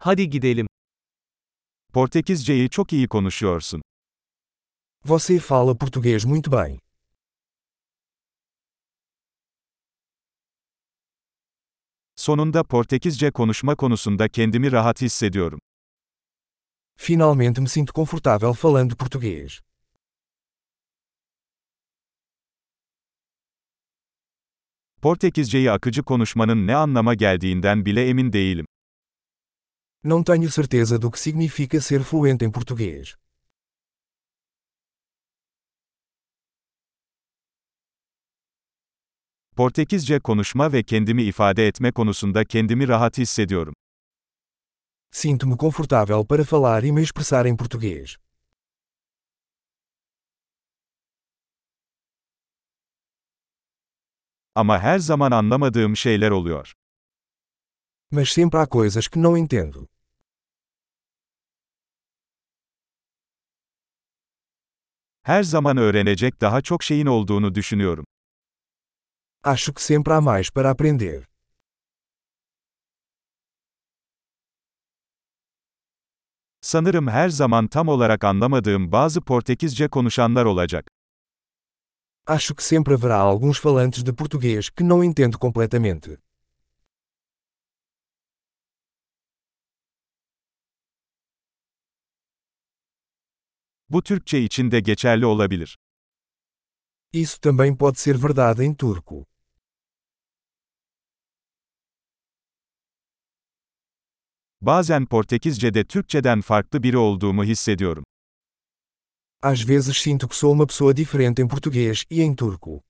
Hadi gidelim. Portekizceyi çok iyi konuşuyorsun. Você fala português muito bem. Sonunda Portekizce konuşma konusunda kendimi rahat hissediyorum. Finalmente me sinto confortável falando português. Portekizceyi akıcı konuşmanın ne anlama geldiğinden bile emin değilim. Não tenho certeza do que significa ser fluente em português. Portekizce konuşma ve kendimi ifade etme konusunda kendimi rahat hissediyorum. Sinto-me confortável para falar e me expressar em português. Ama her zaman anlamadığım şeyler oluyor. Mas sempre há coisas que não entendo. Her zaman öğrenecek daha çok şeyin olduğunu düşünüyorum. Acho que sempre há mais para aprender. Sanırım her zaman tam olarak anlamadığım bazı Portekizce konuşanlar olacak. Acho que sempre haverá alguns falantes de português que não entendo completamente. Bu Türkçe için de geçerli olabilir. Isso também pode ser verdade em turco. Bazen Portekizce'de Türkçeden farklı biri olduğumu hissediyorum. Às vezes sinto que sou uma pessoa diferente em português e em turco.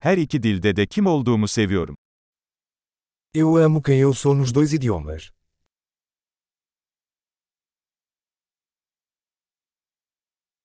Her iki dilde de kim olduğumu seviyorum. Eu amo quem eu sou nos dois idiomas.